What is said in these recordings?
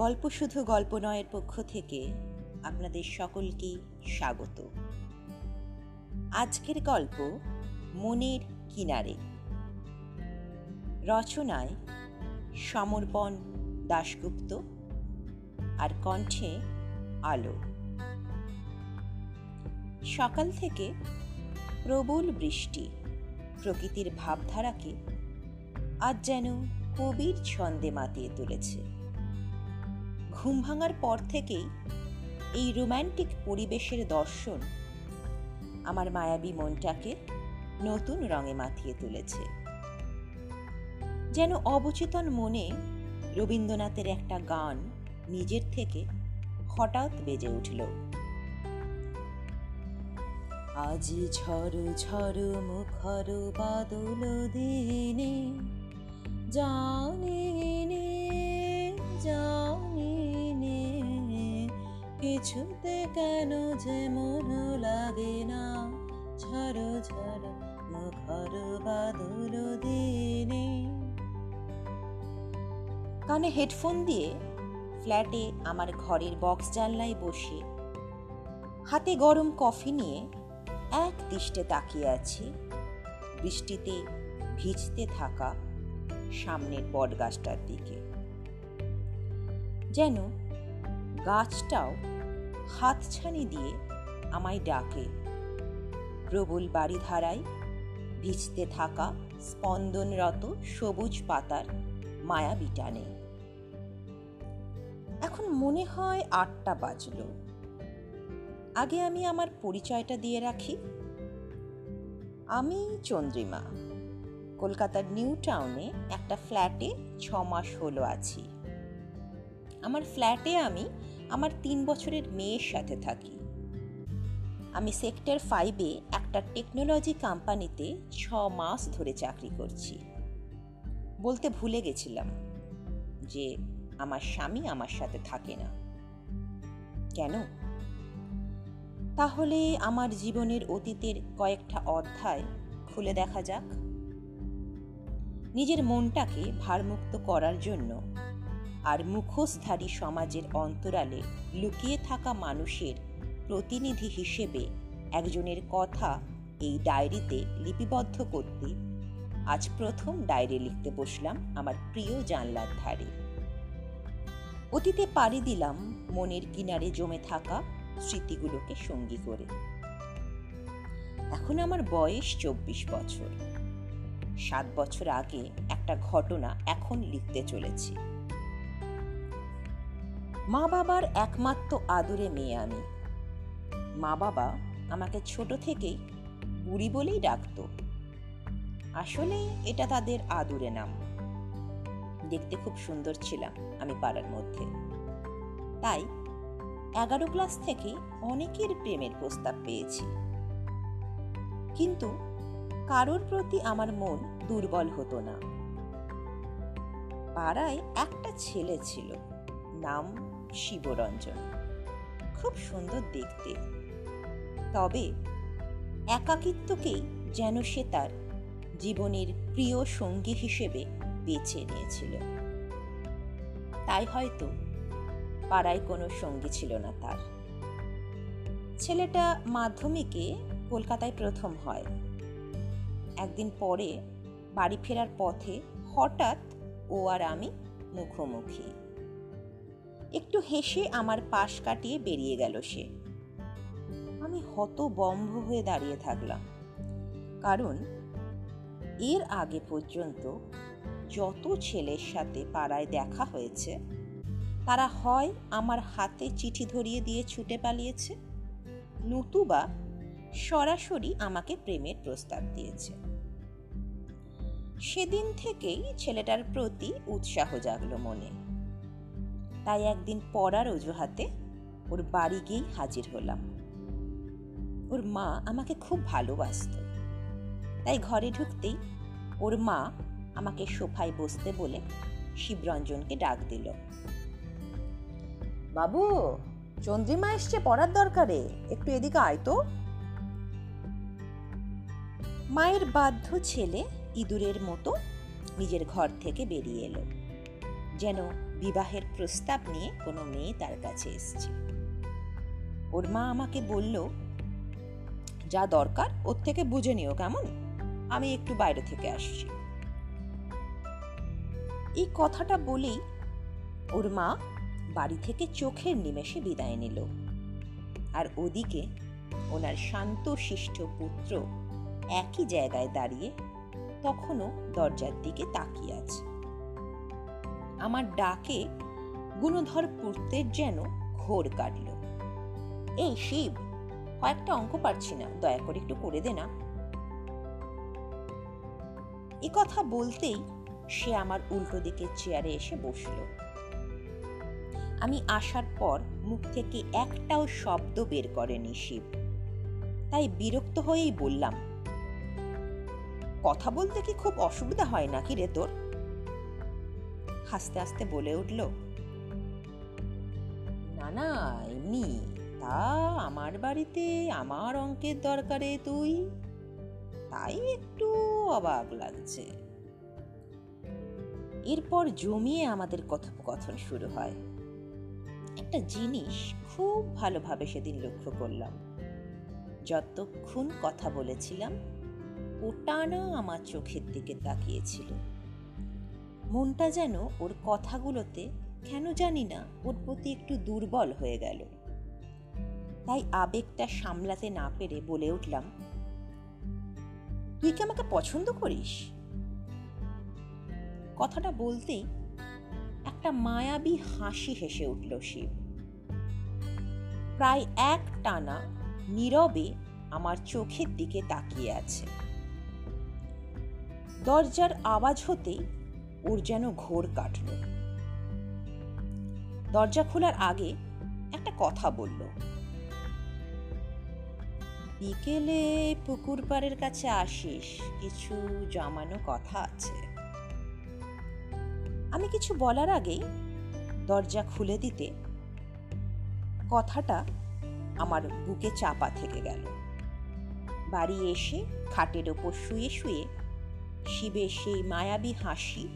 গল্প শুধু গল্প নয়ের পক্ষ থেকে আপনাদের সকলকে স্বাগত। আজকের গল্প মনের কিনারে। রচনায় সমর্পণ দাশগুপ্ত আর কণ্ঠে আলো। সকাল থেকে প্রবল বৃষ্টি প্রকৃতির ভাবধারাকে আজ যেন কবির ছন্দে মাতিয়ে তুলেছে। ঘুম ভাঙার পর থেকেই এই রোম্যান্টিক পরিবেশের দর্শন আমার মায়াবী মনটাকে নতুন রঙে মাতিয়ে তুলেছে। যেন অবচেতন মনে রবীন্দ্রনাথের একটা গান নিজের থেকে হঠাৎ বেজে উঠল। আজি ঝড় ঝড় মুখর বাদল দিনে, জানি জানি কিছুতে কেন যে মন লাগে না? ঝড় ঝড় মুখর বাদল দিনে। কানে হেডফোন দিয়ে ফ্ল্যাটে আমার ঘরের বক্স জানলায় বসে। হাতে গরম কফি নিয়ে এক দৃষ্টে তাকিয়ে আছি। বৃষ্টিতে ভিজতে থাকা সামনের বটগাছটার দিকে। যেন গাছটাও হাতছানি দিয়ে আমায় ডাকে। প্রবল বাড়িধারায় ভিজতে থাকা স্পন্দনরত সবুজ পাতার মায়া বিটানে এখন মনে হয় আটটা বাজলো। আগে আমি আমার পরিচয়টা দিয়ে রাখি। আমি চন্দ্রিমা। কলকাতার নিউ টাউনে একটা ফ্ল্যাটে ছ মাস হলো আছি। আমার ফ্ল্যাটে আমি আমার তিন বছরের মেয়ের সাথে থাকি। আমি সেক্টর ফাইভে একটা টেকনোলজি কোম্পানিতে ছ মাস ধরে চাকরি করছি। বলতে ভুলে গেছিলাম যে আমার স্বামী আমার সাথে থাকে না। কেন? তাহলে আমার জীবনের অতীতের কয়েকটা অধ্যায় খুলে দেখা যাক। নিজের মনটাকে ভারমুক্ত করার জন্য আর মুখোশধারী সমাজের অন্তরালে লুকিয়ে থাকা মানুষের প্রতিনিধি হিসেবে একজনের কথা এই ডায়েরিতে লিপিবদ্ধ করতে আজ প্রথম ডায়েরি লিখতে বসলাম আমার প্রিয় জানলার ধারে। অতীতে পাড়ি দিলাম মনের কিনারে জমে থাকা স্মৃতিগুলোকে সঙ্গী করে। এখন আমার বয়স চব্বিশ বছর। সাত বছর আগে একটা ঘটনা এখন লিখতে চলেছি। মা বাবার একমাত্র আদুরে মেয়ে আমি। মা বাবা আমাকে ছোট থেকেই বুড়ি বলেই ডাকত। আসলে এটা তাদের আদুরে নাম। দেখতে খুব সুন্দর ছিলাম আমি পাড়ার মধ্যে। তাই এগারো ক্লাস থেকে অনেকের প্রেমের প্রস্তাব পেয়েছি। কিন্তু কারোর প্রতি আমার মন দুর্বল হতো না। পাড়ায় একটা ছেলে ছিল, নাম শিবরঞ্জন। খুব সুন্দর দেখতে। তবে একাকিত্বকেই যেন সে তার জীবনের প্রিয় সঙ্গী হিসেবে বেছে নিয়েছিল। তাই হয়তো পাড়ায় কোনো সঙ্গী ছিল না তার। ছেলেটা মাধ্যমিকে কলকাতায় প্রথম হয়। একদিন পরে বাড়ি ফেরার পথে হঠাৎ ও আর আমি মুখোমুখি। একটু হেসে আমার পাশ কাটিয়ে বেরিয়ে গেল সে। আমি হতবম্ব হয়ে দাঁড়িয়ে থাকলাম। কারণ এর আগে পর্যন্ত যত ছেলের সাথে পাড়ায় দেখা হয়েছে, তারা হয় আমার হাতে চিঠি ধরিয়ে দিয়ে ছুটে পালিয়েছে, নতুবা সরাসরি আমাকে প্রেমের প্রস্তাব দিয়েছে। সেদিন থেকেই ছেলেটার প্রতি উৎসাহ জাগলো মনে। তাই একদিন পড়ার অজুহাতে ওর বাড়ি গিয়েই হাজির হলাম। ওর মা আমাকে খুব ভালোবাসত। তাই ঘরে ঢুকতেই ওর মা আমাকে সোফায় বসতে বলে শিবরঞ্জনকে ডাক দিল। বাবু, চন্দ্রিমা এসছে পড়ার দরকারে। একটু এদিকে আয় তো। মায়ের বাধ্য ছেলে ইঁদুরের মতো নিজের ঘর থেকে বেরিয়ে এলো। যেন বিবাহের প্রস্তাব নিয়ে কোনো মেয়ে তার কাছে এসছে। ওর মা আমাকে বলল, যা দরকার, ওর থেকে বুঝে নিও কেমন? আমি একটু বাইরে থেকে আসছি। এই কথাটা বলেই ওর মা বাড়ি থেকে চোখের নিমেষে বিদায় নিল। আর ওদিকে ওনার শান্ত শিষ্ট পুত্র একই জায়গায় দাঁড়িয়ে তখনও দরজার দিকে তাকিয়ে আছে। আমার ডাকে গুণধর পুত্রের যেন ঘোর কাটল। এই শিব, কয়েকটা অঙ্ক পারছি না, দয়া করে একটু করে দে না। এ কথা বলতেই সে আমার উল্টো দিকে চেয়ারে এসে বসল। আমি আসার পর মুখ থেকে একটাও শব্দ বের করেনি শিব। তাই বিরক্ত হয়েই বললাম, কথা বলতে কি খুব অসুবিধা হয় নাকি রে তোর? হাসতে হাসতে বলে উঠল, না না, এমনি, তা আমার বাড়িতে আমার অঙ্কের দরকারে তুই? তাই একটু অবাক লাগছে। এরপর জমিয়ে আমাদের কথোপকথন শুরু হয়। একটা জিনিস খুব ভালোভাবে সেদিন লক্ষ্য করলাম। যতক্ষণ কথা বলেছিলাম, ওটা না আমার চোখের দিকে তাকিয়েছিল। মনটা যেন ওর কথাগুলোতে কেন জানি না ওর প্রতি একটু দুর্বল হয়ে গেল। তাই আবেগটা সামলাতে না পেরে বলে উঠলাম, তুই কি আমাকে পছন্দ করিস? কথাটা বলতেই একটা মায়াবী হাসি হেসে উঠল শিব। প্রায় এক টানা নীরবে আমার চোখের দিকে তাকিয়ে আছে। দরজার আওয়াজ হতেই ওর যেন ঘোর কাটল। দরজা খোলার আগে একটা কথা বলল। বিকেলে পুকুর পাড়ের কাছে আসিস, কিছু জমানো কথা আছে। আমি কিছু বলার আগেই দরজা খুলে দিতে কথাটা আমার বুকে চাপা থেকে গেল। বাড়ি এসে খাটের ওপর শুয়ে শুয়ে শিবের সেই মায়াবী হাসি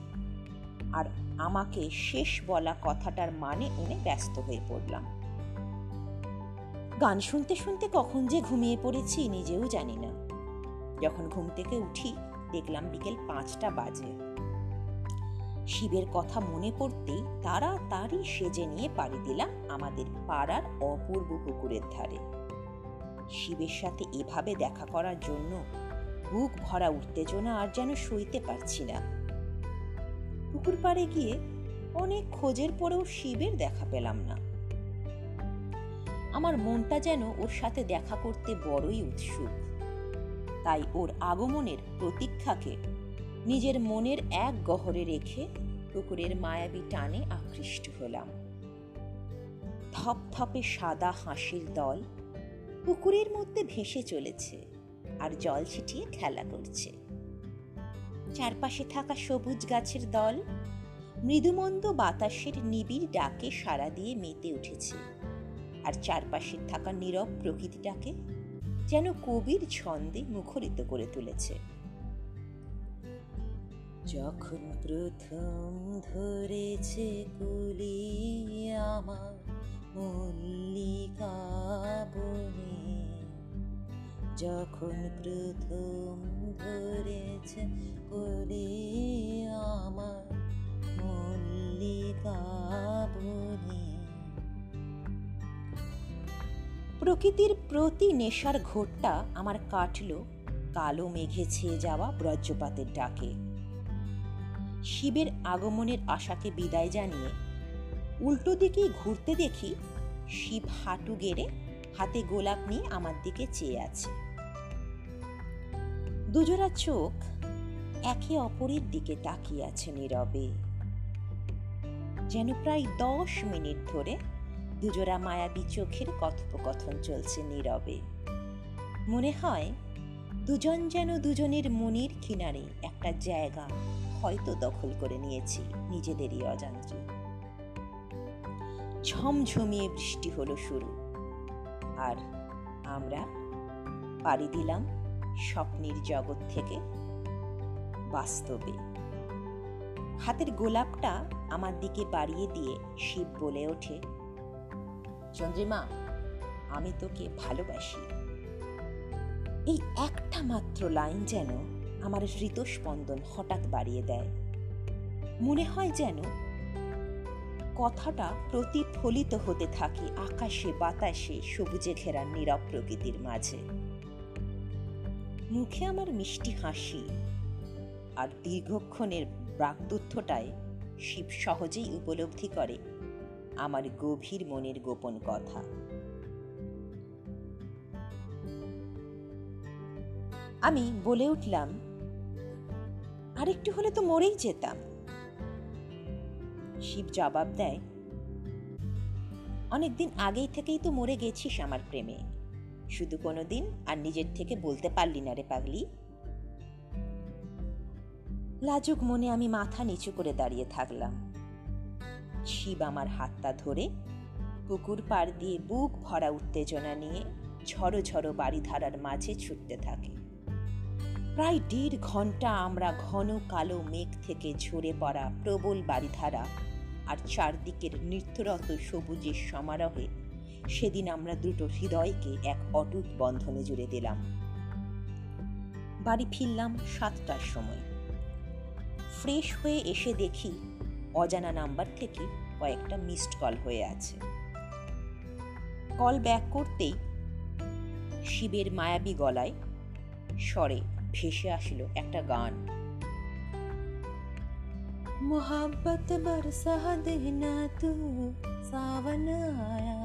আর আমাকে শেষ বলা কথাটার মানে এনে ব্যস্ত হয়ে পড়লাম। গান শুনতে শুনতে কখন যে ঘুমিয়ে পড়েছি নিজেও জানি না। যখন ঘুম থেকে উঠি, দেখলাম বিকেল পাঁচটা বাজে। শিবের কথা মনে পড়তেই তাড়াতাড়ি সেজে নিয়ে পাড়ি দিলাম আমাদের পাড়ার অপূর্ব পুকুরের ধারে। শিবের সাথে এভাবে দেখা করার জন্য বুক ভরা উত্তেজনা আর যেন সইতে পারছি না। পুকুর পাড়ে গিয়ে অনেক খোঁজের পরেও শিবের দেখা পেলাম না। আমার মনটা যেন ওর সাথে দেখা করতে বড়ই উৎসুক। তাই ওর আগমনের প্রতীক্ষাকে নিজের মনের এক গহরে রেখে পুকুরের মায়াবী টানে আকৃষ্ট হলাম। ধপধপে সাদা হাসির দল পুকুরের মধ্যে ভেসে চলেছে আর জল ছিটিয়ে খেলা করছে। চারপাশে থাকা সবুজ গাছের দল মৃদুমন্দ বাতাসের নিবিড় ডাকে সাড়া দিয়ে মেতে উঠেছে। আর চারপাশে থাকা নীরব প্রকৃতিটাকে যেন কবির ছন্দে মুখরিত করে তুলেছে। যখন প্রথম ধরেছে কুলি আমার মল্লিকা বনে, যখন প্রথম ধরেছে কুলি আমার মল্লিকা প্রকৃতির প্রতি নেশার ঘোরটা আমার কাটল কালো মেঘে ছেয়ে যাওয়া ব্রজ্রপাতের ডাকে। শিবের আগমনের আশাকে বিদায় জানিয়ে উল্টো দিকে ঘুরতে দেখি শিব হাঁটু গেড়ে হাতে গোলাপ নিয়ে আমার দিকে চেয়ে আছে। দুজোড়া চোখ একে অপরের দিকে তাকিয়ে আছে নীরবে। যেন প্রায় দশ মিনিট ধরে দুজোড়া মায়াবী চোখের কথোপকথন চলছে নীরবে। মনে হয় দুজন যেন দুজনের মনের কিনারে একটা জায়গা হয়তো দখল করে নিয়েছি নিজেদেরই অজান্তে। ঝমঝমিয়ে বৃষ্টি হলো শুরু। আর আমরা পাড়ি দিলাম স্বপ্নের জগৎ থেকে বাস্তবে। হাতের গোলাপটা আমার দিকে বাড়িয়ে দিয়ে শিব বলে ওঠে, চন্দ্রিমা, আমি তোকে ভালোবাসি। এই একটা মাত্র লাইন যেন আমার হৃতস্পন্দন হঠাৎ বাড়িয়ে দেয়। মনে হয় যেন কথাটা প্রতিফলিত হতে থাকে আকাশে, বাতাসে, সবুজে ঘেরা নীরব প্রকৃতির মাঝে। মুখে আমার মিষ্টি হাসি আর দীর্ঘক্ষণের বাগদুত্থটায় শিব সহজেই উপলব্ধি করে আমার গভীর মনের গোপন কথা। আমি বলে উঠলাম, আরেকটু হলে তো মরেই যেতাম। শিব জবাব দেয়, অনেকদিন আগেই থেকেই তো মরে গেছিস আমার প্রেমে। শুধু কোনো দিন আর নিজের থেকে বলতে পারলি না রে পাগলি। লাজুক মনে আমি মাথা নিচু করে দাঁড়িয়ে থাকলাম। শিব আমার হাতটা ধরে পুকুর পাড় দিয়ে বুক ভরা উত্তেজনা নিয়ে ঝড়ো ঝড়ো বাড়িধারার মাঝে ছুটতে থাকে। প্রায় দেড় ঘণ্টা আমরা ঘন কালো মেঘ থেকে ঝরে পড়া প্রবল বাড়িধারা আর চারদিকের নৃত্যরত সবুজের সমারোহে সেদিন আমরা দুটো হৃদয়কে এক অটুট বন্ধনে জুড়ে দিলাম। বাড়ি ফিরলাম সাতটার সময়। ফ্রেশ হয়ে এসে দেখি অজানা নাম্বার থেকে কয়েকটা মিসড কল হয়ে আছে কল ব্যাক করতেই শিবের মায়াবী গলায় স্বরে ভেসে আসলো একটা গান मोहब्बत बरसा देना तू सावन आया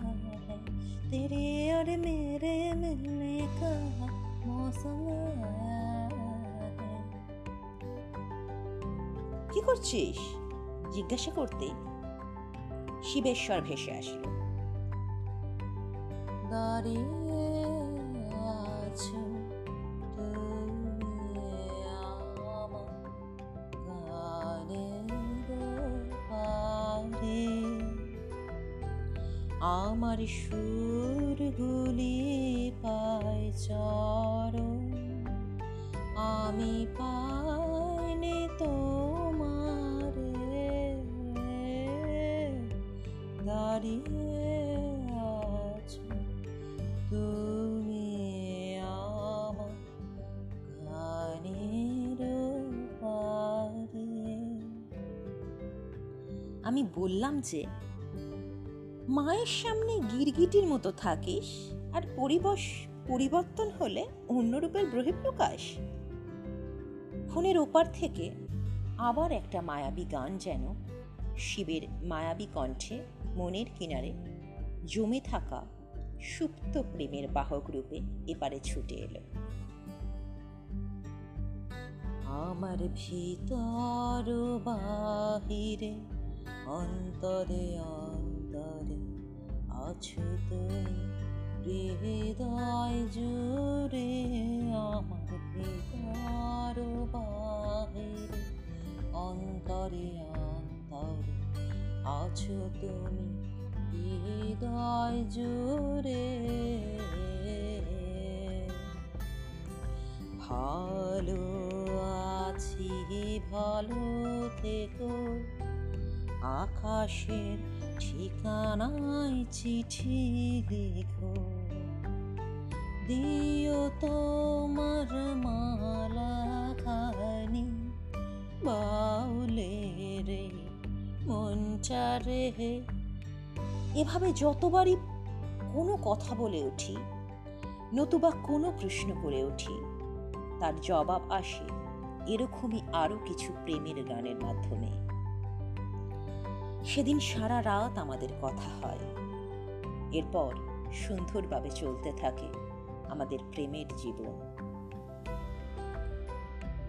है तेरे और मेरे मिलने का मौसम आया কি করছিস? জিজ্ঞাসা করতে শিবেশ্বর ভেসে আসলো। দাঁড়িয়ে আমি বললাম যে, মায়ের সামনে গিরগিটির মতো থাকিস আর পরিবশ, পরিবর্তন হলে অন্য রূপের বহিঃপ্রকাশ ফোনের ওপার থেকে আবার একটা মায়াবী গান যেন শিবের মায়াবী কণ্ঠে মনের কিনারে জমে থাকা সুপ্ত প্রেমের বাহক রূপে এপারে ছুটে এলো। আমার ভিতর বাহিরে অন্তরে অন্তরে আছো তুমি। হৃদয় জুড়ে আমার ভিতর বাহিরে। অন্তরে অন্তরে আছো তুমি। হৃদয় জুড়ে ভালো আছি, ভালো থেকো। আকাশের ঠিকানায় চিঠি লিখো। দিও তোমার মালা খানি বাউলে রে মনচারে এভাবে যতবারই কোনো কথা বলে উঠি, নতুবা কোনো প্রশ্ন করে উঠি, তার জবাব আসে এরকমই আরও কিছু প্রেমের গানের মাধ্যমে। সেদিন সারা রাত আমাদের কথা হয়। এরপর সুন্দরভাবে চলতে থাকে আমাদের প্রেমের জীবন।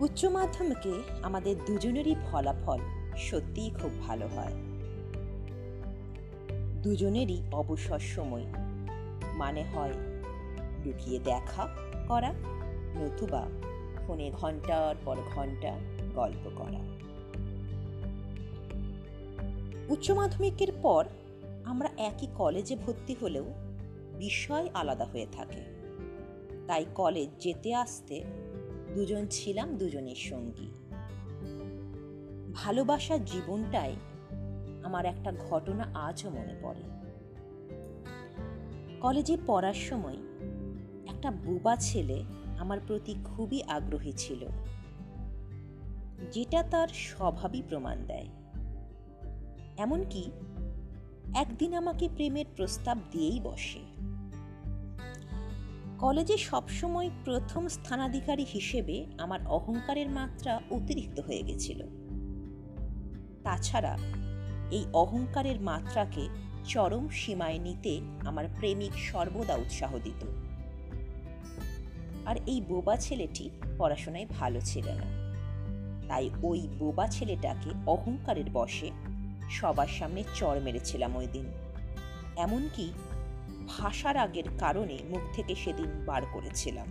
উচ্চ মাধ্যমিকে আমাদের দুজনেরই ফলাফল সত্যিই খুব ভালো হয়। দুজনেরই অবসর সময় মানে হয় লুকিয়ে দেখা করা নতুবা ফোনে ঘণ্টার পর ঘণ্টা গল্প করা। উচ্চ মাধ্যমিকের পর আমরা একই কলেজে ভর্তি হলেও বিষয় আলাদা হয়ে থাকে। তাই কলেজ যেতে আসতে দুজন ছিলাম দুজনের সঙ্গী। ভালোবাসার জীবনটাই আমার একটা ঘটনা আজও মনে পড়ে। কলেজে পড়ার সময় একটা বুবা ছেলে আমার প্রতি খুবই আগ্রহী ছিল, যেটা তার স্বভাবই প্রমাণ দেয়। এমনকি একদিন আমাকে প্রেমের প্রস্তাব দিয়েই বসে। কলেজে সবসময় প্রথম স্থানাধিকারী হিসেবে আমার অহংকারের মাত্রা অতিরিক্ত হয়ে গেছিল। তাছাড়া এই অহংকারের মাত্রাকে চরম সীমায় নিতে আমার প্রেমিক সর্বদা উৎসাহ দিত। আর এই বোবা ছেলেটি পড়াশোনায় ভালো ছিল না। তাই ওই বোবা ছেলেটাকে অহংকারের বসে সবার সামনে চড় মেরেছিলাম ওই দিন। এমনকি ভাষার আগের কারণে মুখ থেকে সেদিন বার করেছিলাম।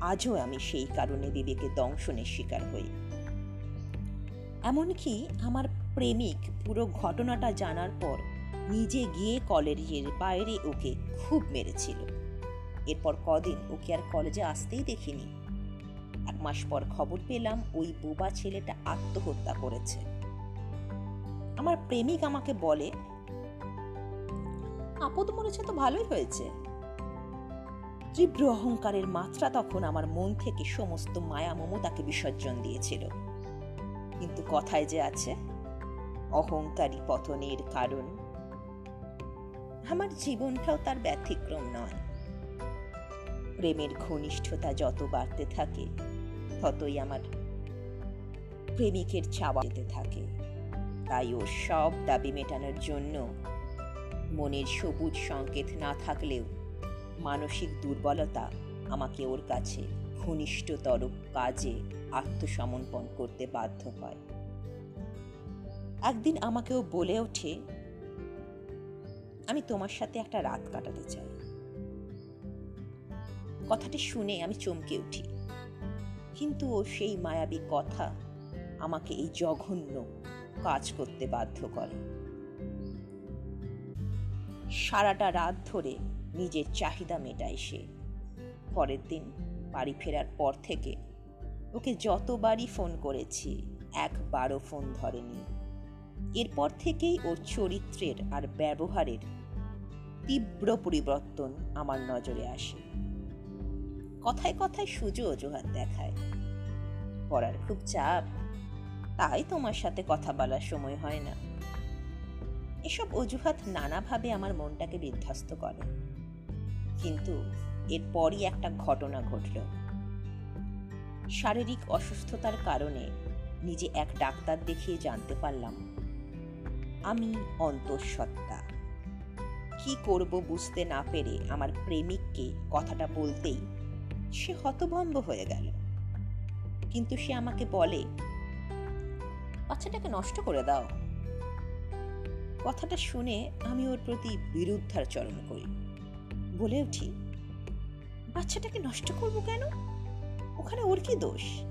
আজও আমি সেই কারণে বিবেকে দংশনের শিকার হই। এমনকি আমার প্রেমিক পুরো ঘটনাটা জানার পর নিজে গিয়ে কলেজের বাইরে ওকে খুব মেরেছিল। এরপর কদিন ওকে আর কলেজে আসতেই দেখিনি। এক মাস পর খবর পেলাম ওই বোবা ছেলেটা আত্মহত্যা করেছে। আমার প্রেমিক আমাকে বলে, আপদ মরেছে তো ভালোই হয়েছে। তীব্র অহংকারের মাত্রা তখন আমার মন থেকে সমস্ত মায়া মমতাকে বিসর্জন দিয়েছিল। কিন্তু কথায় যে আছে অহংকারী পতনের কারণ। আমার জীবনটাও তার ব্যতিক্রম নয়। প্রেমের ঘনিষ্ঠতা যত বাড়তে থাকে, ততই আমার প্রেমিকের চাওয়া যেতে থাকে। তাই ওর সব দাবি মেটানোর জন্য। মনের সবুজ সংকেত না থাকলেও মানসিক দুর্বলতা আমাকে ওর কাছে ঘনিষ্ঠতর কাজে আত্মসমর্পণ করতে বাধ্য হয়। একদিন আমাকেও বলে ওঠে, আমি তোমার সাথে একটা রাত কাটাতে চাই। কথাটি শুনে আমি চমকে উঠি। কিন্তু ও সেই মায়াবী কথা আমাকে এই জঘন্য কাজ করতে বাধ্য করে। সারাটা রাত ধরে নিজের চাহিদা মেটায় সে। পরের দিন বাড়ি ফেরার পর থেকে ওকে যতবারই ফোন করেছি, একবারও ফোন ধরেনি। এরপর থেকেই ওর চরিত্রের আর ব্যবহারের তীব্র পরিবর্তন আমার নজরে আসে। কথায় কথায় সুজো অজুহাত দেখায়। পড়ার খুব চাপ তাই তোমার সাথে কথা বলার সময় হয় না। এসব অজুহাত নানাভাবে আমার মনটাকে বিধ্বস্ত করে। কিন্তু এরপরই একটা ঘটনা ঘটল। শারীরিক অসুস্থতার কারণে নিজে এক ডাক্তার দেখিয়ে জানতে পারলাম, আমি অন্তঃসত্ত্বা। কি করব বুঝতে না পেরে আমার প্রেমিককে কথাটা বলতেই সে হতভম্ব হয়ে গেল। কিন্তু সে আমাকে বলে বাচ্চাটাকে নষ্ট করে দাও। কথাটা শুনে আমি ওর প্রতি বিরুদ্ধাচরণ করি। বলে উঠি, বাচ্চাটাকে নষ্ট করব কেন? ওখানে ওর কি দোষ?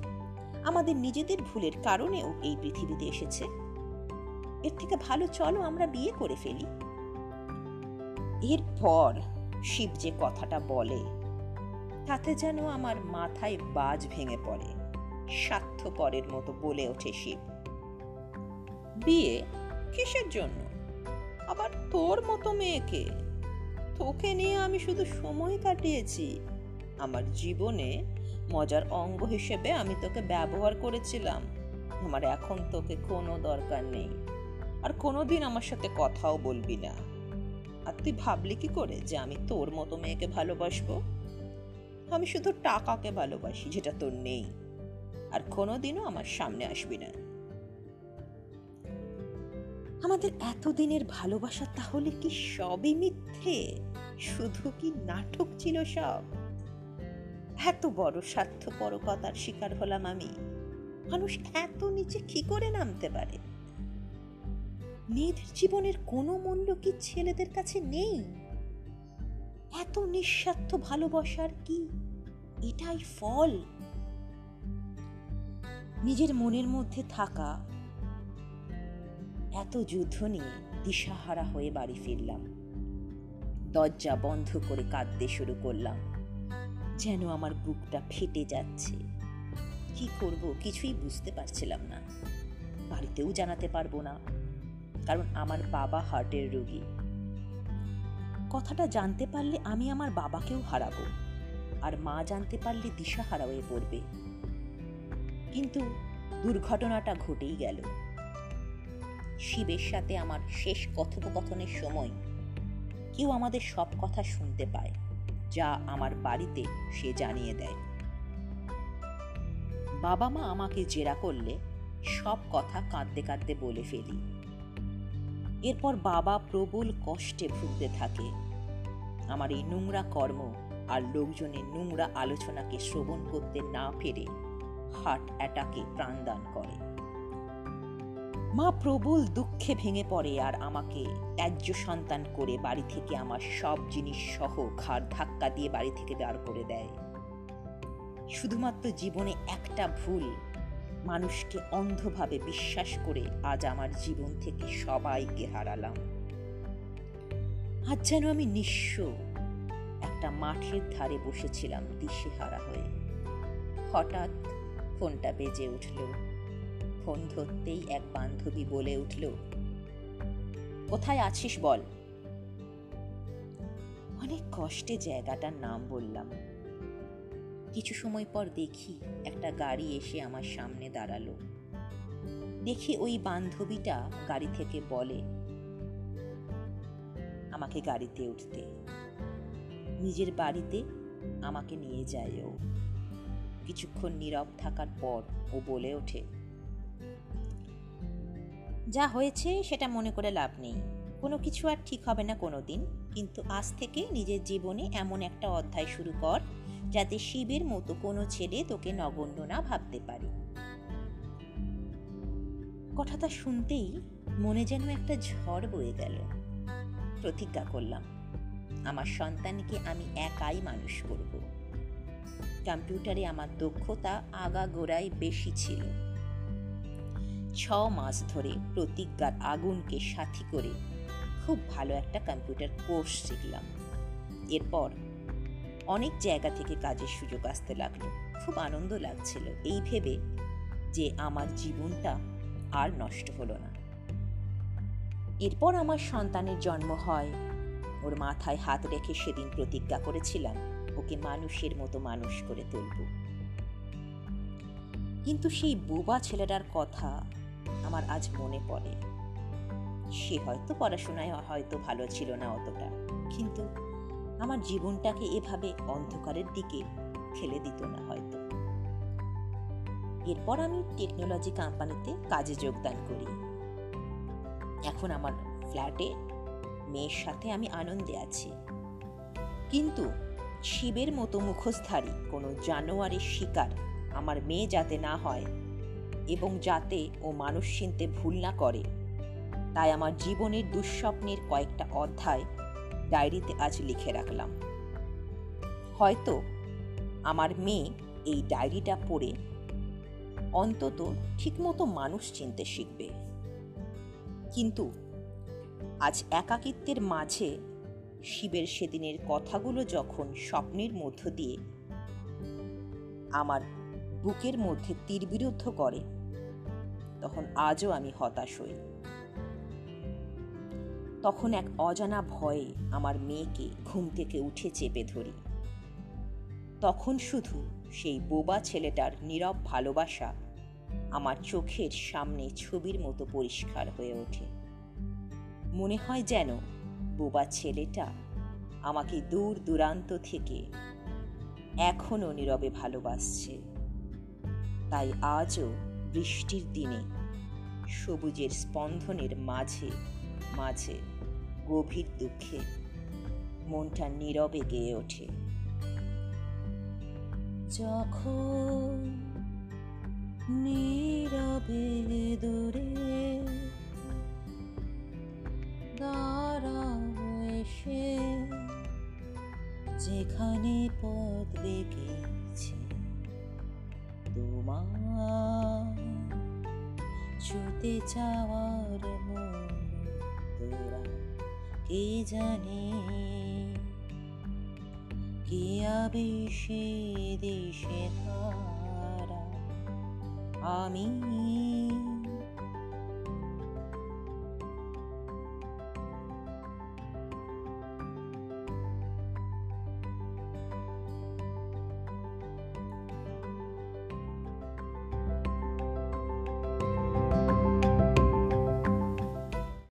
আমাদের নিজেদের ভুলের কারণে ও এই পৃথিবীতে এসেছে। এর থেকে ভালো চলো আমরা বিয়ে করে ফেলি। এরপর শিব যে কথাটা বলে, তাতে যেন আমার মাথায় বাজ ভেঙে পড়ে, স্বার্থপরের মতো বলে ওঠে শিব। বিয়ে কিসের জন্য? আবার তোর মতো মেয়েকে? তোকে নিয়ে আমি শুধু সময় কাটিয়েছি। আমার জীবনে মজার অঙ্গ হিসেবে আমি তোকে ব্যবহার করেছিলাম। আমার এখন তোকে কোনো দরকার নেই। আর কোনো দিন আমার সাথে কথাও বলবি না। আর তুই ভাবলি কি করে যে আমি তোর মতো মেয়েকে ভালোবাসবো? আমি শুধু টাকাকে ভালোবাসি, যেটা তোর নেই। আর কোনো দিনও আমার সামনে আসবি না। আমাদের এতদিনের ভালোবাসা তাহলে কি সবই মিথ্যে? শুধু কি নাটক ছিল সব? এত বড় স্বার্থপরকতার শিকার হলাম আমি। মানুষ এত নিচে কি করে নামতে পারে? মেয়েদের জীবনের কোনো মূল্য কি ছেলেদের কাছে নেই? এত নিঃস্বার্থ ভালোবাসার কি এটাই ফল? নিজের মনের মধ্যে থাকা এত যুদ্ধ নিয়ে দিশাহারা হয়ে বাড়ি ফিরলাম। দরজা বন্ধ করে কাঁদতে শুরু করলাম। যেন আমার বুকটা ফেটে যাচ্ছে। কি করব কিছুই বুঝতে পারছিলাম না। বাড়িতেও জানাতে পারব না, কারণ আমার বাবা হার্টের রোগী। কথাটা জানতে পারলে আমি আমার বাবাকেও হারাবো, আর মা জানতে পারলে দিশাহারা হয়ে পড়বে। কিন্তু দুর্ঘটনাটা ঘটেই গেল। শিবের সাথে আমার শেষ কথোপকথনের সময় কেউ আমাদের সব কথা শুনতে পায়, যা আমার বাড়িতে সে জানিয়ে দেয়। বাবা মা আমাকে জেরা করলে সব কথা কাঁদতে কাঁদতে বলে ফেলি। এরপর বাবা প্রবল কষ্টে ভুগতে থাকে। আমার এই নোংরা কর্ম আর লোকজনের নোংরা আলোচনাকে শ্রবণ করতে না পেরে হার্ট অ্যাটাকে প্রাণদান করে। মা প্রবল দুঃখে ভেঙে পড়ে আর আমাকে ত্যায্য সন্তান করে বাড়ি থেকে আমার সব জিনিস সহ ঘাড় ধাক্কা দিয়ে বাড়ি থেকে বার করে দেয়। শুধুমাত্র জীবনে একটা ভুল, মানুষকে অন্ধভাবে বিশ্বাস করে আজ আমার জীবন থেকে সবাইকে হারালাম। আজ যেন আমি নিঃস্ব, একটা মাঠের ধারে বসেছিলাম দিশেহারা হয়ে। হঠাৎ ফোনটা বেজে উঠল। ফোন ধরতেই এক বান্ধবী বলে উঠল, কোথায় আছিস বল? অনেক কষ্টে জায়গাটার নাম বললাম। কিছু সময় পর দেখি একটা গাড়ি এসে আমার সামনে দাঁড়াল। দেখি ওই বান্ধবীটা গাড়ি থেকে বলে, আমাকে গাড়িতে উঠতে। নিজের বাড়িতে আমাকে নিয়ে যায় ও কিছুক্ষণ নীরব থাকার পর ও বলে ওঠে যা হয়েছে সেটা মনে করে লাভ নেই। কোনো কিছু আর ঠিক হবে না কোনো দিন কিন্তু আজ থেকে নিজের জীবনে এমন একটা অধ্যায় শুরু কর, যাতে শিবের মতো কোনো ছেলে তোকে নগণ্য না ভাবতে পারে। কথাটা শুনতেই মনে যেন একটা ঝড় বয়ে গেল। প্রতিজ্ঞা করলাম, আমার সন্তানকে আমি একাই মানুষ করব। কম্পিউটারে আমার দক্ষতা আগা গোড়ায় বেশি ছিল। ছ মাস ধরে প্রতিজ্ঞার আগুনকে সাথী করে খুব ভালো একটা কম্পিউটার কোর্স শিখলাম। এরপর অনেক জায়গা থেকে কাজের সুযোগ আসতে লাগল। খুব আনন্দ লাগছিল এই ভেবে যে আমার জীবনটা আর নষ্ট হলো না। এরপর আমার সন্তানের জন্ম হয়। ওর মাথায় হাত রেখে সেদিন প্রতিজ্ঞা করেছিলাম, ওকে মানুষের মতো মানুষ করে তুলব। কিন্তু সেই বোবা ছেলেটার কথা আমার আজ মনে পড়ে। সে হয়তো পড়াশোনায় হয়তো ভালো ছিল না অতটা, কিন্তু আমার জীবনটাকে এভাবে অন্ধকারের দিকে ফেলে দিত না হয়তো। এরপর আমি টেকনোলজি কোম্পানিতে কাজে যোগদান করি। এখন আমার ফ্ল্যাটে মেয়ের সাথে আমি আনন্দে আছি। কিন্তু শিবের মতো মুখোশধারী কোনো জানোয়ারের শিকার আমার মেয়ে যাতে না হয় এবং যাতে ও মানুষ চিনতে ভুল না করে। তাই আমার জীবনের দুঃস্বপ্নের কয়েকটা অধ্যায় ডায়েরিতে আজ লিখে রাখলাম। হয়তো আমার মেয়ে এই ডায়েরিটা পড়ে অন্তত ঠিকমতো মানুষ চিনতে শিখবে। কিন্তু আজ একাকিত্বের মাঝে শিবের সেদিনের কথাগুলো যখন স্বপ্নের মধ্য দিয়ে আমার বুকের মধ্যে তীরবিরুদ্ধ করে তখন আজও আমি হতাশ হই। তখন এক অজানা ভয়ে আমার মেয়েকে ঘুম থেকে উঠে চেপে ধরি। তখন শুধু সেই বোবা ছেলেটার নীরব ভালোবাসা আমার চোখের সামনে ছবির মতো পরিষ্কার হয়ে ওঠে। মনে হয় যেন বোবা ছেলেটা আমাকে দূর দূরান্ত থেকে এখনও নীরবে ভালোবাসছে। তাই আজও বৃষ্টির দিনে সবুজের স্পন্দনের মাঝে মাঝে গভীর দুঃখে মনটা নীরবে গেয়ে ওঠে। যখন নীরবে দূরে ছুতে চাওয়ার মন তোরা কে জানে? কে আবেশে দেশে হারা আমি